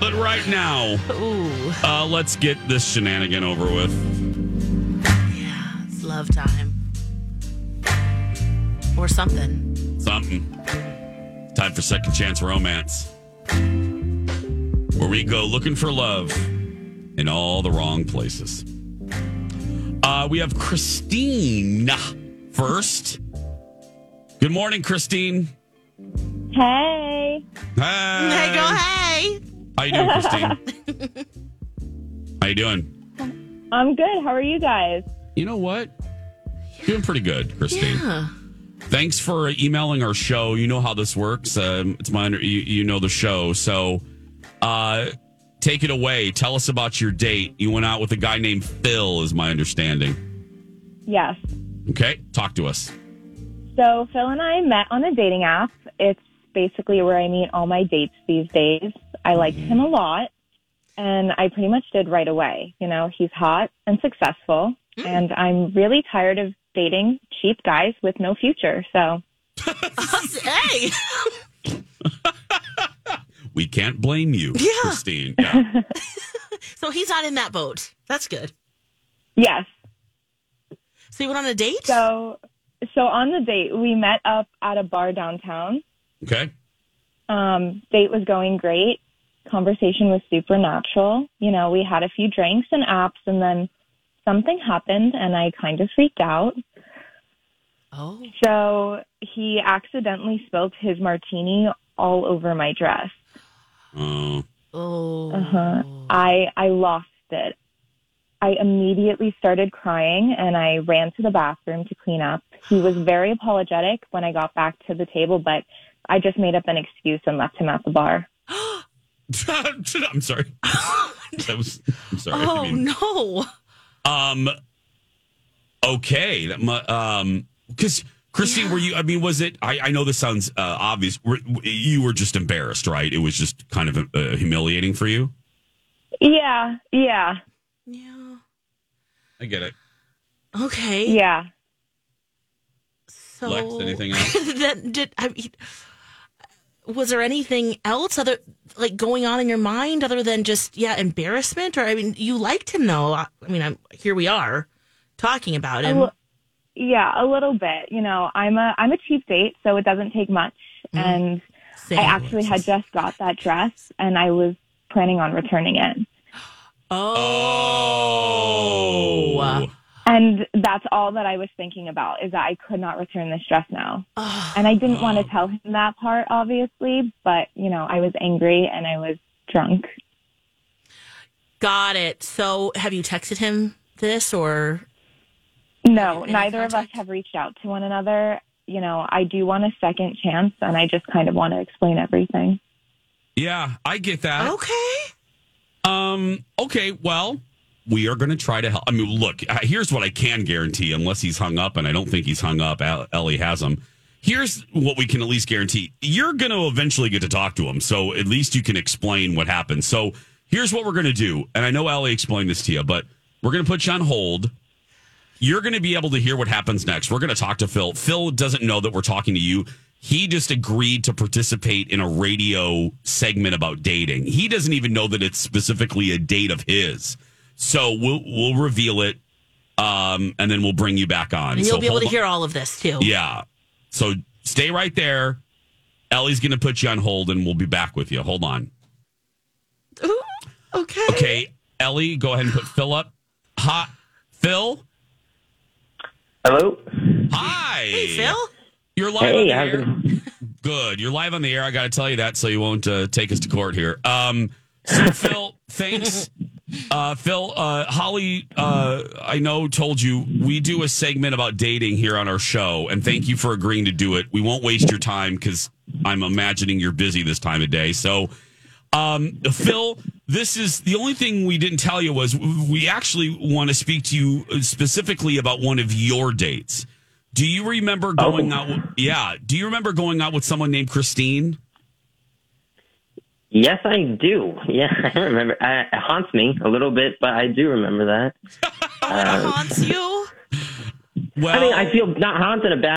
But right now, Ooh, uh, let's get this shenanigan over with. yeah, it's love time. Or something. Something. Time for second chance romance. Where we go looking for love in all the wrong places. Uh, we have Christine first. Good morning, Christine. Hey. Hey. You doing, Christine? How you doing? I'm good. How are you guys? You know what? Doing pretty good, Christine. Yeah. Thanks for emailing our show. You know how this works. Um, it's my under, you, you know the show. So, uh, take it away. Tell us about your date. You went out with a guy named Phil, is my understanding. Yes. Okay, talk to us. So Phil and I met on a dating app. It's basically where I meet all my dates these days. I liked him a lot and I pretty much did right away. You know, he's hot and successful and I'm really tired of dating cheap guys with no future. So hey. We can't blame you, Yeah. Christine. Yeah. So he's not in that boat. That's good. yes. So you went on a date? So so on the date we met up at a bar downtown. Okay. Um, date was going great. Conversation was supernatural. You know, we had a few drinks and apps, and then something happened, and I kind of freaked out. oh. So he accidentally spilled his martini all over my dress. Oh, Oh. Uh-huh. I I lost it. I immediately started crying and I ran to the bathroom to clean up. He was very apologetic when I got back to the table, but I just made up an excuse and left him at the bar. I'm sorry. That was. I'm sorry. I Oh mean- no. Um. Okay. That mu- um. Because Christine, were you? I mean, was it? I, I know this sounds uh, obvious. Were, you were just embarrassed, right? It was just kind of uh, humiliating for you. Yeah, yeah, Yeah. I get it. Okay. yeah. So Lex, anything else? that did I mean, was there anything else other like going on in your mind other than just yeah embarrassment or I mean you liked him though I, mean I'm, here we are talking about him yeah, a little bit. You know, I'm a I'm a cheap date, so it doesn't take much. Mm-hmm. And Same. I actually had just got that dress, and I was planning on returning it. Oh. And that's all that I was thinking about is that I could not return this dress now. And I didn't want to tell him that part, obviously, but you know, I was angry and I was drunk. got it so have you texted him this or No, Any neither of us have reached out to one another. You know, I do want a second chance and I just kind of want to explain everything. Yeah, I get that. okay Um. Okay. Well, we are going to try to help. I mean, look. Here's what I can guarantee, unless he's hung up, and I don't think he's hung up. Ellie has him. Here's what we can at least guarantee: you're going to eventually get to talk to him, so at least you can explain what happened. So here's what we're going to do, and I know Ellie explained this to you, but we're going to put you on hold. You're going to be able to hear what happens next. We're going to talk to Phil. Phil doesn't know that we're talking to you. He just agreed to participate in a radio segment about dating. He doesn't even know that it's specifically a date of his. So we'll we'll reveal it, um, and then we'll bring you back on. and you'll So be able to on- hear all of this too Yeah. So stay right there. Ellie's going to put you on hold, and we'll be back with you. Hold on. Ooh, okay. Okay, Ellie, go ahead and put Phil up. Hot Phil. Hello. Hi. Hey, Phil. You're live Hey, on the how's air. it? Good. You're live on the air. I got to tell you that so you won't uh, take us to court here. Um, so, Phil, thanks. Uh, Phil, uh, Holly, uh, I know told you we do a segment about dating here on our show, and thank you for agreeing to do it. We won't waste your time because I'm imagining you're busy this time of day. So, um, Phil, this is the only thing we didn't tell you was we actually want to speak to you specifically about one of your dates. Do you remember going Oh. out? Yeah. Do you remember going out with someone named Christine? Yes, I do. Yeah, I remember. Uh, it haunts me a little bit, but I do remember that. Oh, it haunts you. Well, I mean, I feel not haunted in a bad